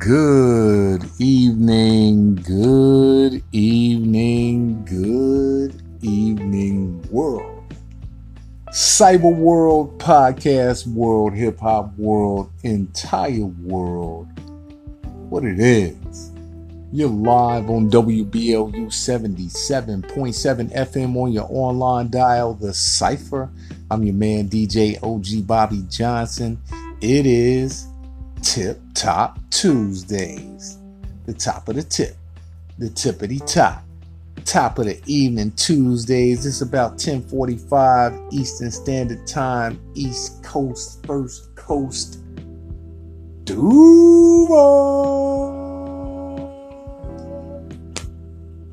Good evening, good evening, good evening, world. Cyber world, podcast world, hip hop world, entire world. What it is. You're live on WBLU 77.7 FM on your online dial, The Cypher. I'm your man, DJ OG Bobby Johnson. It is Tip Top Tuesdays. The top of the tip, the tippity top, top of the evening Tuesdays. It's about 10:45 Eastern Standard Time, East Coast, First Coast. Duval,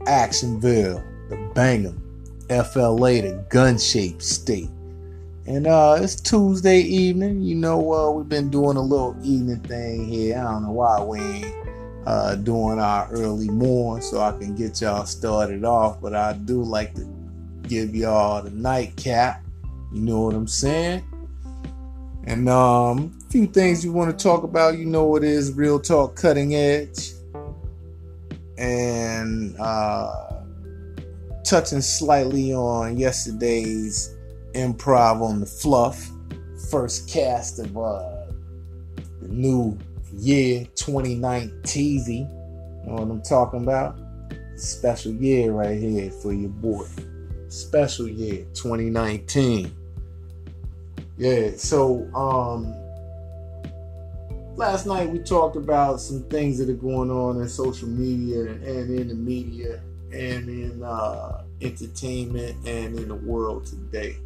Actionville, the Bangham, FLA, the gun shaped state. And uh, it's Tuesday evening. You know, uh, we've been doing a little evening thing here. I don't know why we ain't uh, doing our early morning so I can get y'all started off. But I do like to give y'all the nightcap. You know what I'm saying? And um, a few things you want to talk about. You know it is real talk, cutting edge, and uh, touching slightly on yesterday's improv on the fluff. First cast of uh, the new year 2019. You know what I'm talking about? Special year right here for your boy. Special year 2019. Yeah, so um last night we talked about some things that are going on in social media and in the media and in uh entertainment and in the world today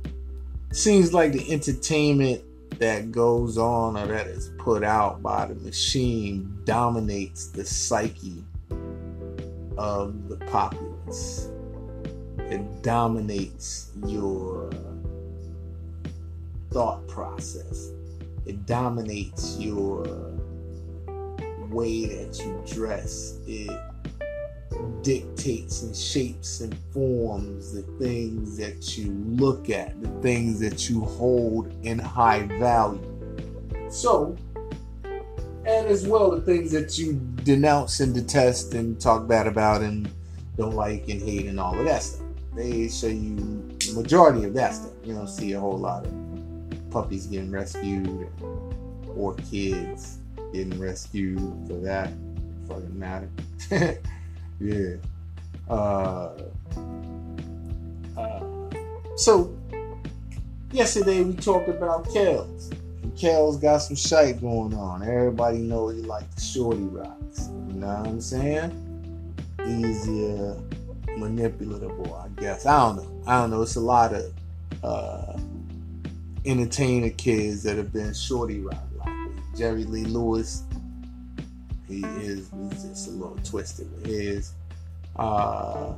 seems like the entertainment that goes on or that is put out by the machine dominates the psyche of the populace. It dominates your thought process. It dominates your way that you dress. It dictates and shapes and forms the things that you look at, the things that you hold in high value. So, and as well the things that you denounce and detest and talk bad about and don't like and hate and all of that stuff. They show you the majority of that stuff. You don't see a whole lot of puppies getting rescued or kids getting rescued for that. Fucking matter. Yeah. Uh, uh, so yesterday we talked about Kels. And Kels got some shite going on. Everybody know he like shorty rocks. You know what I'm saying? Easier, manipulatable, I guess. I don't know. I don't know. It's a lot of uh, entertainer kids that have been shorty rock like Jerry Lee Lewis he is he's just a little twisted with his. Uh,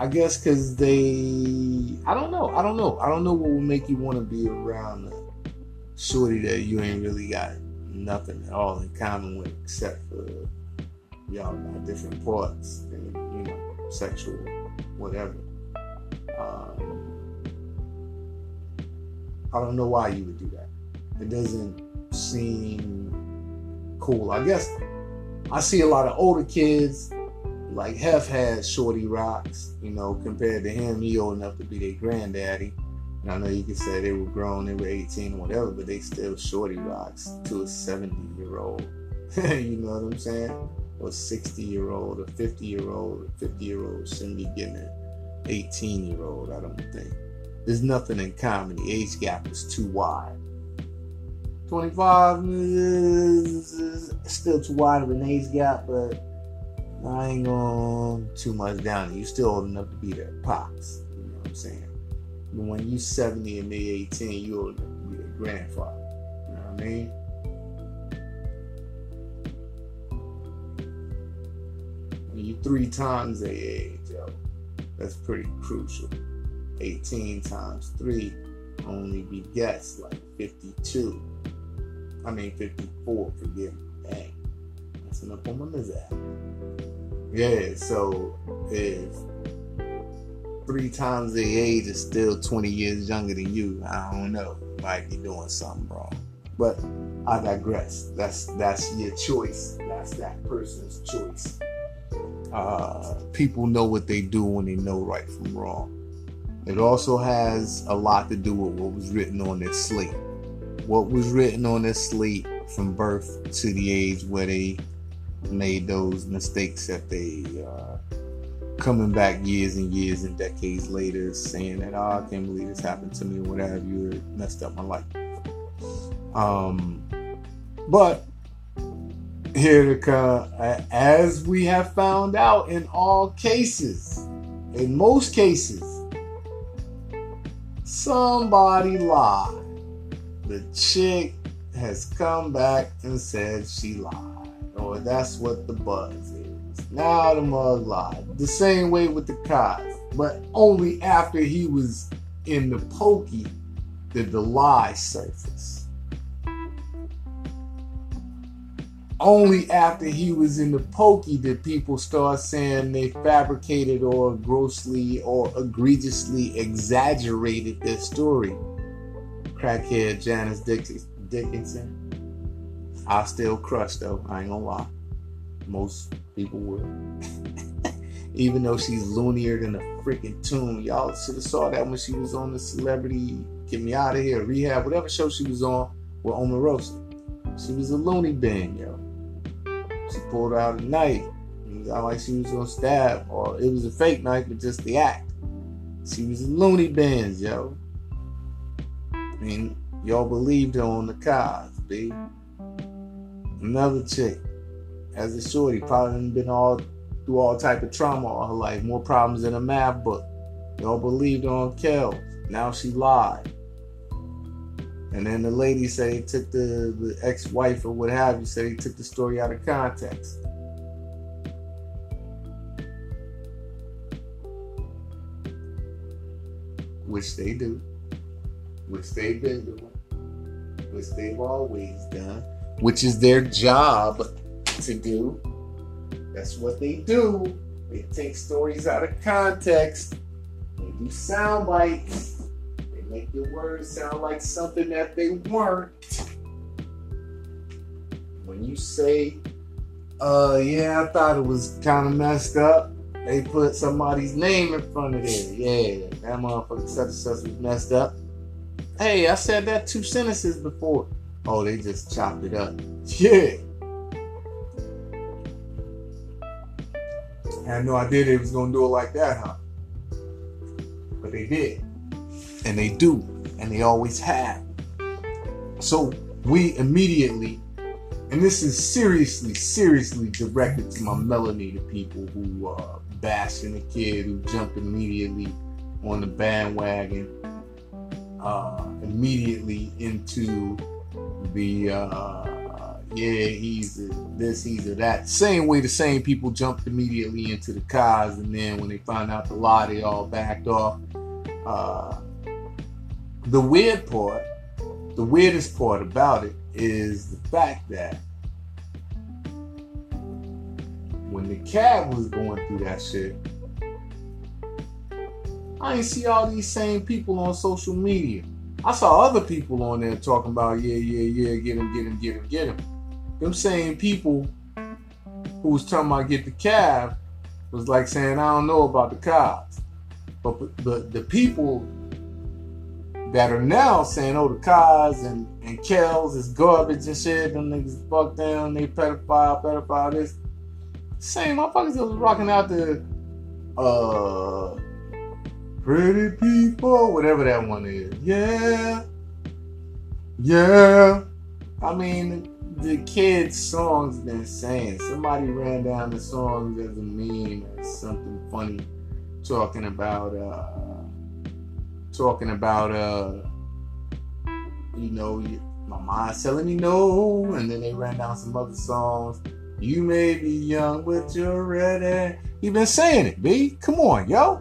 I guess because they, I don't know, I don't know, I don't know what would make you want to be around a shorty that you ain't really got nothing at all in common with except for y'all got different parts and you know sexual whatever. Um, I don't know why you would do that. It doesn't seem cool. I guess I see a lot of older kids like Hef had shorty rocks, you know, compared to him, he old enough to be their granddaddy. And I know you could say they were grown, they were 18 or whatever, but they still shorty rocks to a 70 year old. you know what I'm saying? Or 60 year old, or 50 year old, 50 year old shouldn't be getting an 18 year old, I don't think. There's nothing in common. The age gap is too wide. 25 is still too wide of an age gap, but I ain't going too much down. You still old enough to be their pops. You know what I'm saying? But when you 70 and they 18, you old enough to be their grandfather. You know what I mean? When you three times their age, yo, that's pretty crucial. 18 times 3 only begets like 52. I mean 54, forgive me. Dang. That's enough on my mizah. Yeah, so if three times the age is still 20 years younger than you, I don't know. Might be doing something wrong. But I digress. That's that's your choice. That's that person's choice. Uh, people know what they do when they know right from wrong. It also has a lot to do with what was written on their slate. What was written on their slate from birth to the age where they made those mistakes that they uh, coming back years and years and decades later saying that oh, I can't believe this happened to me or whatever you it messed up my life. Um, but here come, as we have found out in all cases, in most cases, somebody lied. The chick has come back and said she lied, or that's what the buzz is. Now the mug lied. The same way with the Cos, but only after he was in the pokey did the lie surface. only after he was in the pokey did people start saying they fabricated or grossly or egregiously exaggerated their story. Crackhead Janice Dickinson. I still crush though, I ain't gonna lie. Most people would. Even though she's loonier than a freaking tune. Y'all should have saw that when she was on the celebrity Get Me Out of Here, Rehab, whatever show she was on with Omarosa. She was a loony bin, yo. She pulled out a knife. It was like she was gonna stab, or it was a fake knife, but just the act. She was a loony bins, yo. I mean, y'all believed her on the B. Another chick, as a shorty, probably been all through all type of trauma all her life, more problems than a math book. Y'all believed on Kel. Now she lied. And then the lady said he took the, the ex-wife or what have you, said he took the story out of context. Which they do. Which they've been doing. Which they've always done. Which is their job to do. That's what they do. They take stories out of context. They do sound bites They make your words sound like something that they weren't. When you say, uh, yeah, I thought it was kind of messed up, they put somebody's name in front of it. Yeah, that motherfucker such and such was messed up. Hey, I said that two sentences before. Oh, they just chopped it up. Yeah. I had no idea they was gonna do it like that, huh? But they did and they do, and they always have. So we immediately, and this is seriously, seriously directed to my melanated people who uh, bashing the kid who jumped immediately on the bandwagon, uh, immediately into the uh, yeah, he's a, this, he's a that. Same way the same people jumped immediately into the Cos, and then when they found out the lie, they all backed off. Uh, the weird part, the weirdest part about it is the fact that when the cab was going through that shit, I ain't see all these same people on social media. I saw other people on there talking about, yeah, yeah, yeah, get him, get him, get him, get him. Them same people who was talking about get the cab was like saying, I don't know about the Cos. But the, the people that are now saying, oh, the Cos and, and Kells is garbage and shit. Them niggas fuck down, they pedophile, pedophile, this. Same motherfuckers that was rocking out the uh pretty people, whatever that one is. Yeah. Yeah. I mean, the kids' songs been saying. Somebody ran down the songs as a meme as something funny, talking about uh talking about uh you know my mind's telling me no and then they ran down some other songs you may be young but you're ready he been saying it b come on yo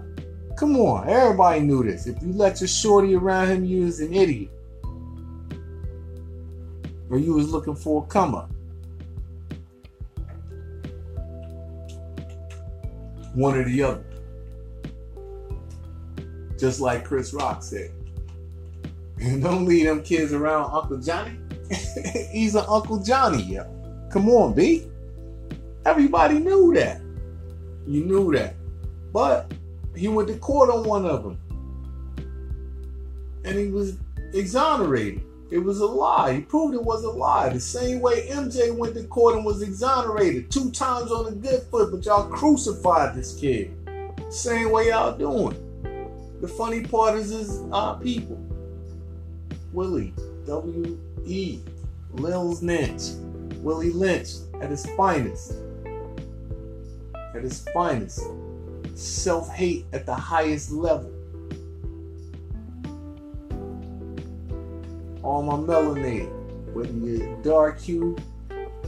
come on everybody knew this if you let your shorty around him you was an idiot or you was looking for a come up one or the other just like Chris Rock said. And don't leave them kids around Uncle Johnny. He's an Uncle Johnny, yo. Come on, B. Everybody knew that. You knew that. But he went to court on one of them. And he was exonerated. It was a lie. He proved it was a lie. The same way MJ went to court and was exonerated two times on a good foot, but y'all crucified this kid. Same way y'all doing. The funny part is, is our people. Willie, W E, Lil's Lynch, Willie Lynch at his finest. At his finest. Self hate at the highest level. All my melanin, whether you're dark hue,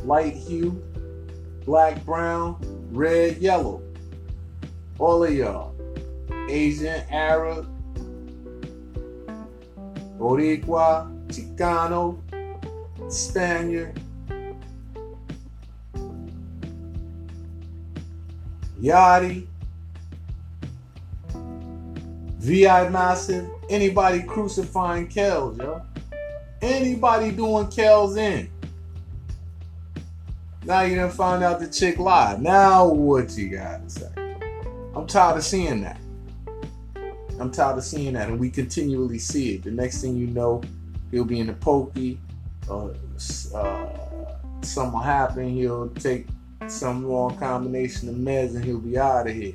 light hue, black, brown, red, yellow. All of y'all. Asian, Arab, Boricua, Chicano, Spaniard, Yachty, VI Massive, anybody crucifying Kells, yo. Anybody doing Kells in. Now you done find out the chick lied. Now what you gotta say? I'm tired of seeing that. I'm tired of seeing that, and we continually see it. The next thing you know, he'll be in the pokey, uh, uh, something will happen. He'll take some wrong combination of meds, and he'll be out of here.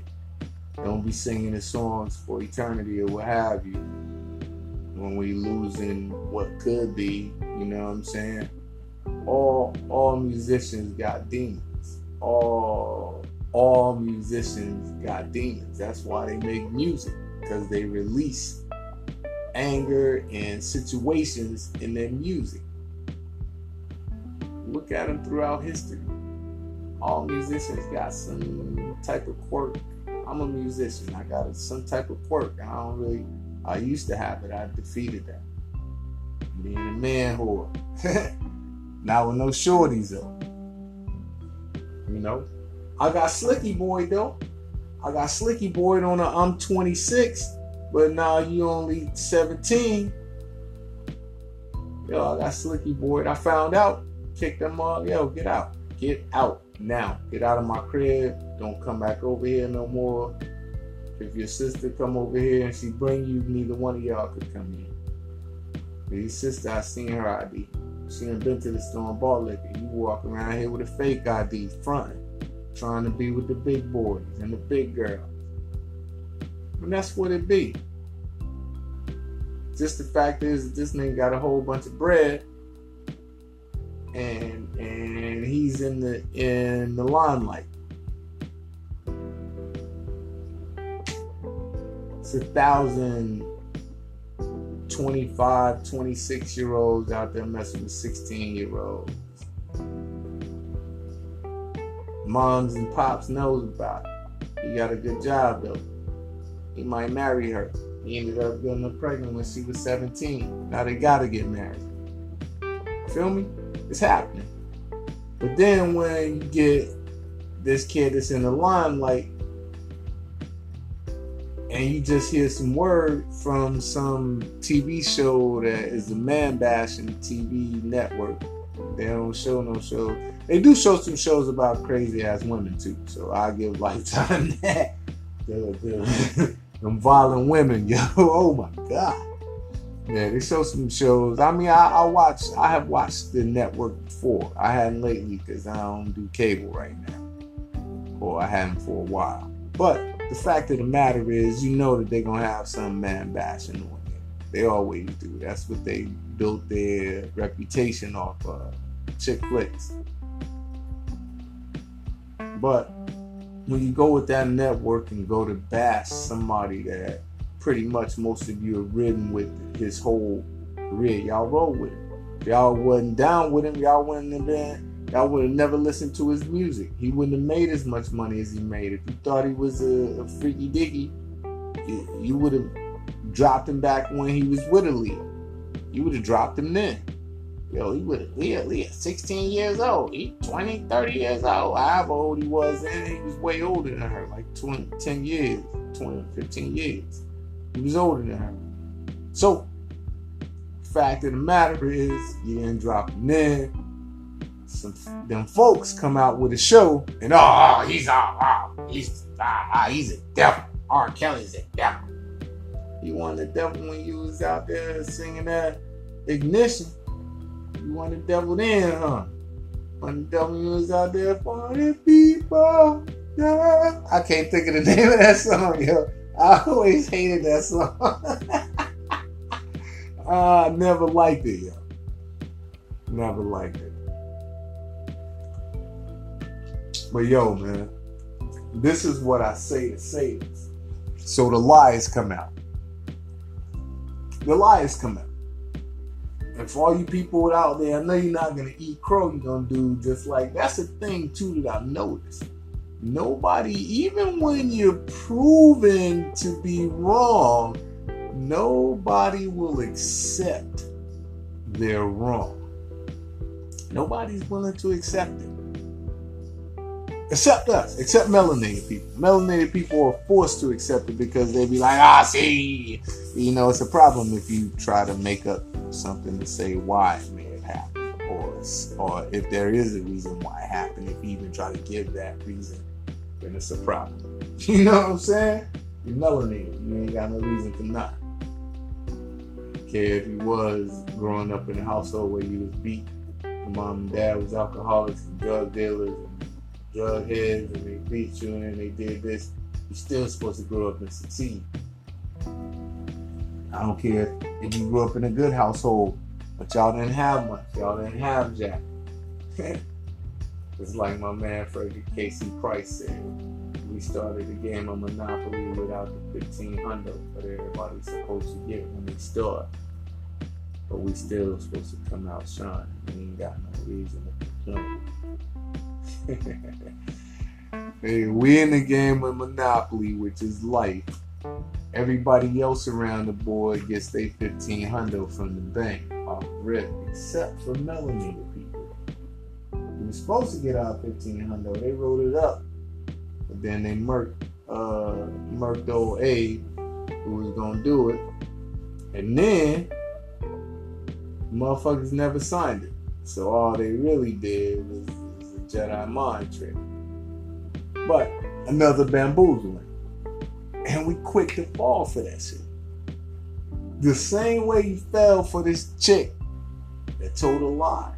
Don't be singing his songs for eternity or what have you. When we losing what could be, you know what I'm saying? All all musicians got demons. All all musicians got demons. That's why they make music because they release anger and situations in their music. Look at them throughout history. All musicians got some type of quirk. I'm a musician. I got some type of quirk. I don't really. I used to have it. I defeated that. Being a man whore. Not with no shorties though. You know. I got Slicky Boy though. I got Slicky Boy on a I'm 26, but now you only 17. Yo, I got Slicky Boy. I found out, kicked them off. Yo, get out. Get out now. Get out of my crib. Don't come back over here no more. If your sister come over here and she bring you, neither one of y'all could come in. Your sister, I seen her ID. She ain't been to the store and bought liquor. You walk around here with a fake ID, fronting trying to be with the big boys and the big girls. And that's what it be. Just the fact is this nigga got a whole bunch of bread and and he's in the in the limelight. It's a thousand 25, 26 year olds out there messing with 16 year olds moms and pops knows about it. He got a good job though. He might marry her. He ended up getting her pregnant when she was 17. Now they gotta get married. Feel me? It's happening. But then when you get this kid that's in the limelight and you just hear some word from some TV show that is a man bashing TV network. They don't show no show they do show some shows about crazy ass women too, so I give Lifetime that. The, the, them violent women, yo. Oh my god. Yeah, they show some shows. I mean, I, I watch. I have watched the network before. I hadn't lately because I don't do cable right now, or I hadn't for a while. But the fact of the matter is, you know that they're gonna have some man bashing on there. They always do. That's what they built their reputation off of. Chick flicks. But when you go with that network and go to bash somebody that pretty much most of you have ridden with his whole career, y'all roll with him. Y'all wasn't down with him, y'all wouldn't have been y'all would have never listened to his music. He wouldn't have made as much money as he made. If you thought he was a, a freaky diggy, you, you would have dropped him back when he was with Aaliyah. You would have dropped him then. Yo, he was he, he 16 years old. He 20, 30 years old. However old he was and he was way older than her, like 20, 10 years, 20, 15 years. He was older than her. So, fact of the matter is, you didn't drop him in. Some them folks come out with a show and oh, he's ah, ah he's ah, ah, he's a devil. R. Kelly's a devil. You want the devil when you was out there singing that ignition. You want the devil then, huh? When the devil was out there for the people. Yeah. I can't think of the name of that song, yo. I always hated that song. I never liked it, yo. Never liked it. But yo, man, this is what I say to say this. So the lies come out. The lies come out. And for all you people out there, I know you're not gonna eat crow. You're gonna do just like that's the thing too that I've noticed. Nobody, even when you're proven to be wrong, nobody will accept they're wrong. Nobody's willing to accept it. Except us, except melanated people. Melanated people are forced to accept it because they be like, ah, see, you know, it's a problem if you try to make up something to say why it happened, or if there is a reason why it happened. If you even try to give that reason, then it's a problem. You know what I'm saying? You're melanated. You ain't got no reason to not. Care if you was growing up in a household where you was beat, mom and dad was alcoholics and drug dealers and drug heads, and they beat you and they did this. You're still supposed to grow up and succeed. I don't care if you grew up in a good household, but y'all didn't have much. Y'all didn't have jack. it's like my man Frederick K.C. Price said. We started a game of Monopoly without the 1500 that everybody's supposed to get when they start. But we still supposed to come out shining. We ain't got no reason to complain. hey, we in the game of Monopoly, which is life. Everybody else around the board gets their 1500 from the bank off rip, except for melanated people. We were supposed to get our 1500, they wrote it up. But then they murked, uh, murked old Abe, who was gonna do it. And then, motherfuckers never signed it. So all they really did was, was a Jedi mind trick. But another bamboozling and we quick to fall for that shit. The same way you fell for this chick that told a lie.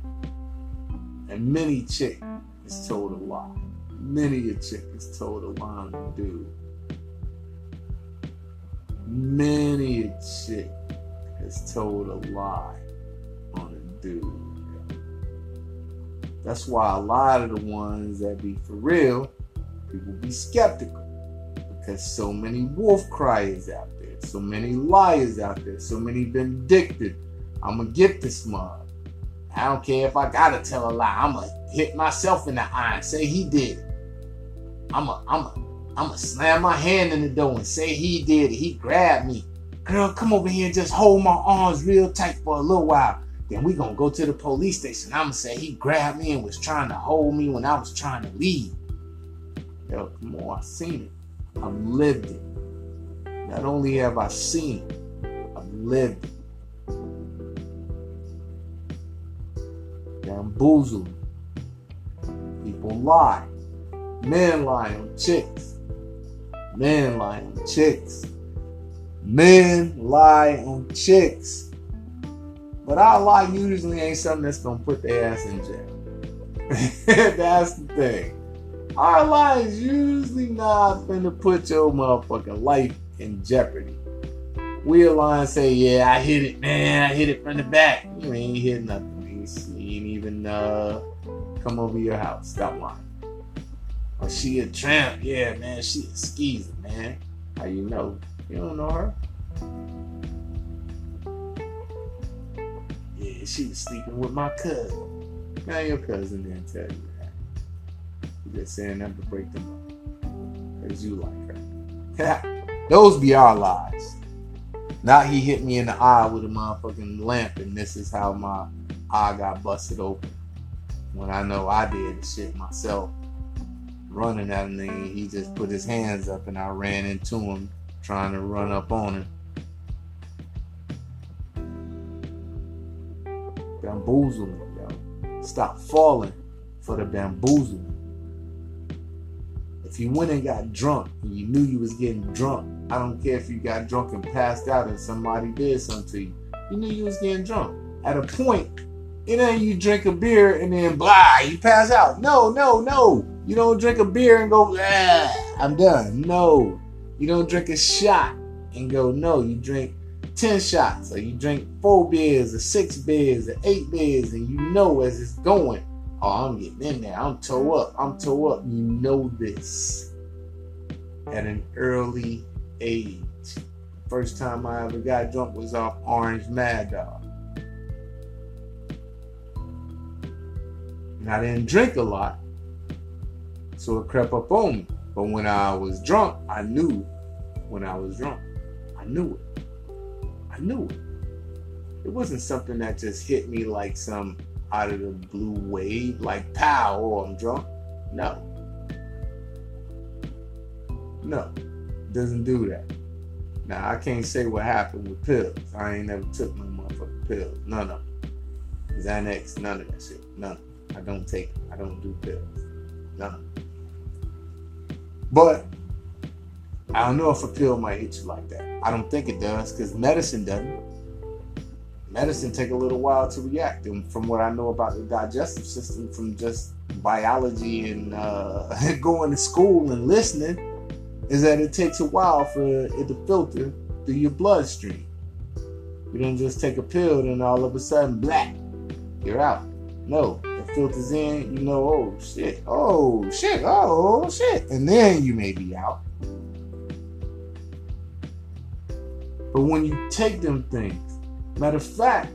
And many chick has told a lie. Many a chick has told a lie dude. Many a chick has told a lie on a dude. That's why a lot of the ones that be for real, people be skeptical because so many wolf criers out there, so many liars out there, so many vindictive. I'm gonna get this mug. I don't care if I gotta tell a lie. I'm gonna hit myself in the eye and say he did. I'm a, I'm a, I'm gonna slam my hand in the door and say he did. He grabbed me. Girl, come over here and just hold my arms real tight for a little while. Then we gonna go to the police station. I'm gonna say he grabbed me and was trying to hold me when I was trying to leave. Yo, come on, I seen it. I've lived it. Not only have I seen I've lived. Bamboozled. People lie. Men lie on chicks. Men lie on chicks. Men lie on chicks. But our lie usually ain't something that's gonna put their ass in jail. that's the thing. Our lives usually not gonna put your motherfucking life in jeopardy. We'll lie say, yeah, I hit it, man. I hit it from the back. You ain't hit nothing. You ain't even uh, come over your house. Stop lying. Or she a tramp. Yeah, man. She a skeezer, man. How you know? You don't know her. Yeah, she was sleeping with my cousin. Now your cousin didn't tell you that. you just saying that to break them up. Because you like her. Those be our lies. Not he hit me in the eye with a motherfucking lamp and this is how my eye got busted open. When I know I did the shit myself. Running at him and he just put his hands up and I ran into him trying to run up on him. Bamboozling, yo. Stop falling for the bamboozling. If you went and got drunk and you knew you was getting drunk, I don't care if you got drunk and passed out and somebody did something to you. You knew you was getting drunk. At a point, ain't you drink a beer and then blah, you pass out. No, no, no. You don't drink a beer and go, ah, I'm done. No. You don't drink a shot and go, no. You drink 10 shots or you drink four beers or six beers or eight beers and you know as it's going, oh, I'm getting in there. I'm toe up. I'm toe up. You know this at an early age. First time I ever got drunk was off Orange Mad Dog. And I didn't drink a lot, so it crept up on me. But when I was drunk, I knew when I was drunk. I knew it. I knew it. It wasn't something that just hit me like some out of the blue wave, like pow, oh, I'm drunk. No. No. Doesn't do that. Now I can't say what happened with pills. I ain't never took no motherfucking pills. None of them. Xanax, none of that shit. None. I don't take. I don't do pills. None. But I don't know if a pill might hit you like that. I don't think it does because medicine doesn't. Medicine take a little while to react, and from what I know about the digestive system, from just biology and uh, going to school and listening, is that it takes a while for it to filter through your bloodstream. You don't just take a pill and all of a sudden, black, you're out. No, it filters in, you know, oh shit, oh shit, oh shit, and then you may be out. But when you take them things, matter of fact,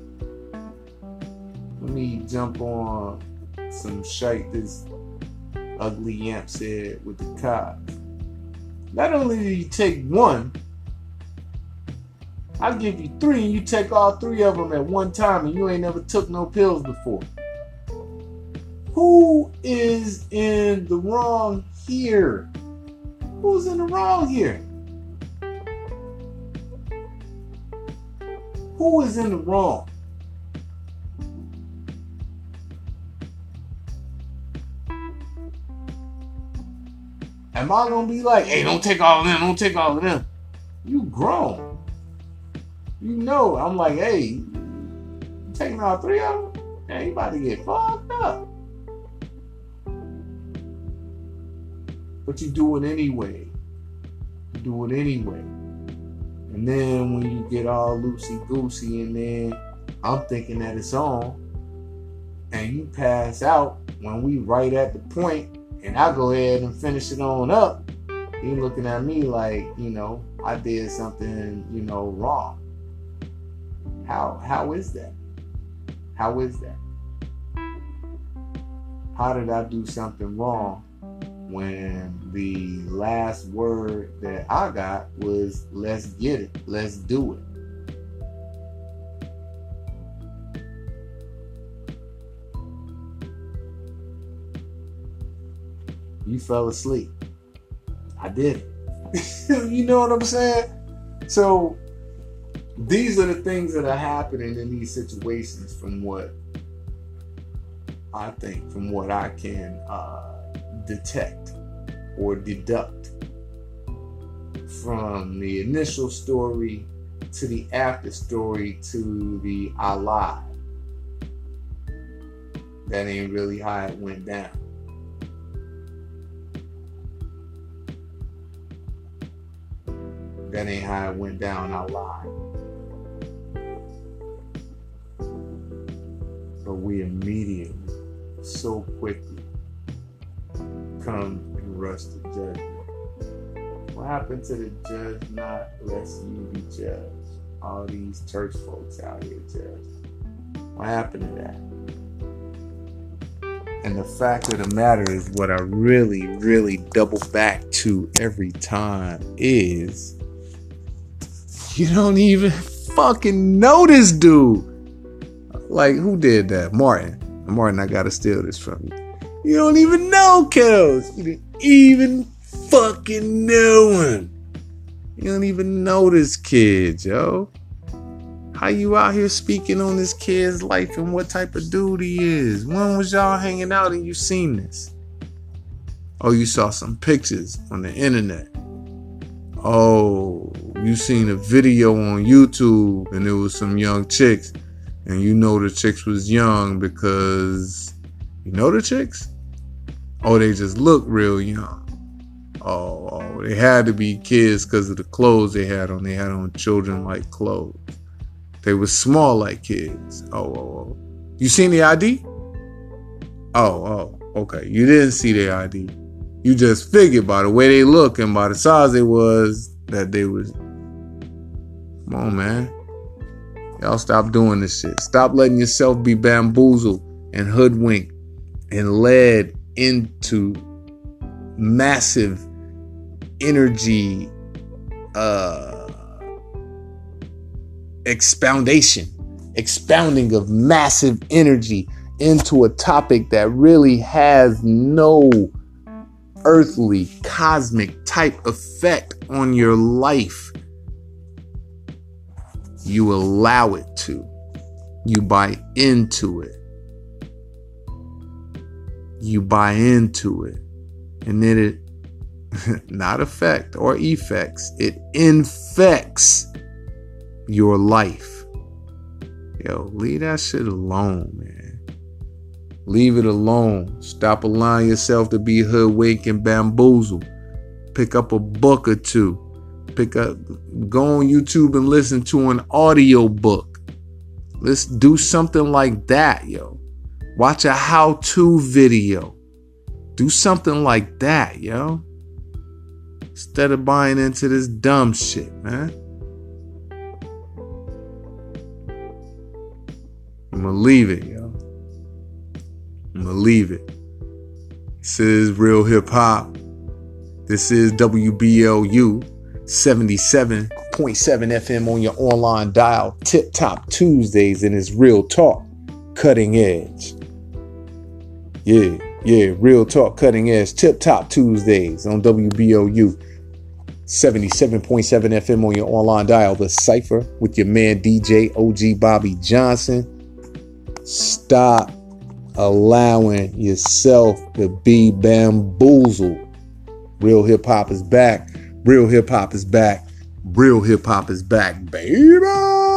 let me jump on some shite this ugly yamp said with the Cos. Not only do you take one, I'll give you three and you take all three of them at one time and you ain't never took no pills before. Who is in the wrong here? Who's in the wrong here? Who is in the wrong? Am I gonna be like, hey, don't take all of them, don't take all of them? You grown. You know, I'm like, hey, taking all three of them? Man, you about to get fucked up. But you do it anyway. You do it anyway. And then when you get all loosey goosey, and then I'm thinking that it's on, and you pass out when we right at the point and I go ahead and finish it on up, he looking at me like, you know, I did something, you know, wrong. How how is that? How is that? How did I do something wrong when the last word that I got was let's get it, let's do it. you fell asleep. I did you know what I'm saying? So these are the things that are happening in these situations from what I think, from what I can uh, detect or deduct from the initial story to the after story to the I lied. That ain't really how it went down. That ain't how it went down. I lied. But we immediately, so quickly, come and rush to judgment. What happened to the judge not lest you be judged? All these church folks out here judged. What happened to that? And the fact of the matter is, what I really, really double back to every time is you don't even fucking know this dude. Like, who did that? Martin. Martin, I gotta steal this from you. You don't even know Kells. You didn't even fucking know him. You don't even know this kid, yo. How you out here speaking on this kid's life and what type of dude he is? When was y'all hanging out and you seen this? Oh, you saw some pictures on the internet. Oh, you seen a video on YouTube and it was some young chicks. And you know the chicks was young because you know the chicks? Oh, they just look real young. Oh, oh they had to be kids because of the clothes they had on. They had on children like clothes. They were small like kids. Oh, oh, oh. You seen the ID? Oh, oh, okay. You didn't see the ID. You just figured by the way they look and by the size they was that they was. Come on, man. Y'all stop doing this shit. Stop letting yourself be bamboozled and hoodwinked and led into massive energy uh expoundation expounding of massive energy into a topic that really has no earthly cosmic type effect on your life. You allow it to. You buy into it you buy into it and then it not effect or effects, it infects your life. Yo, leave that shit alone, man. Leave it alone. Stop allowing yourself to be hoodwinked and bamboozled. Pick up a book or two. Pick up, go on YouTube and listen to an audio book. Let's do something like that, yo. Watch a how to video. Do something like that, yo. Instead of buying into this dumb shit, man. I'm gonna leave it, yo. I'm gonna leave it. This is real hip hop. This is WBLU 77.7 FM on your online dial. Tip Top Tuesdays, and it's real talk, cutting edge. Yeah. Yeah, real talk, cutting edge, tip top Tuesdays on WBLU 77.7 FM on your online dial. The Cypher with your man DJ OG Bobby Johnson. Stop allowing yourself to be bamboozled. Real hip hop is back. Real hip hop is back. Real hip hop is back, baby.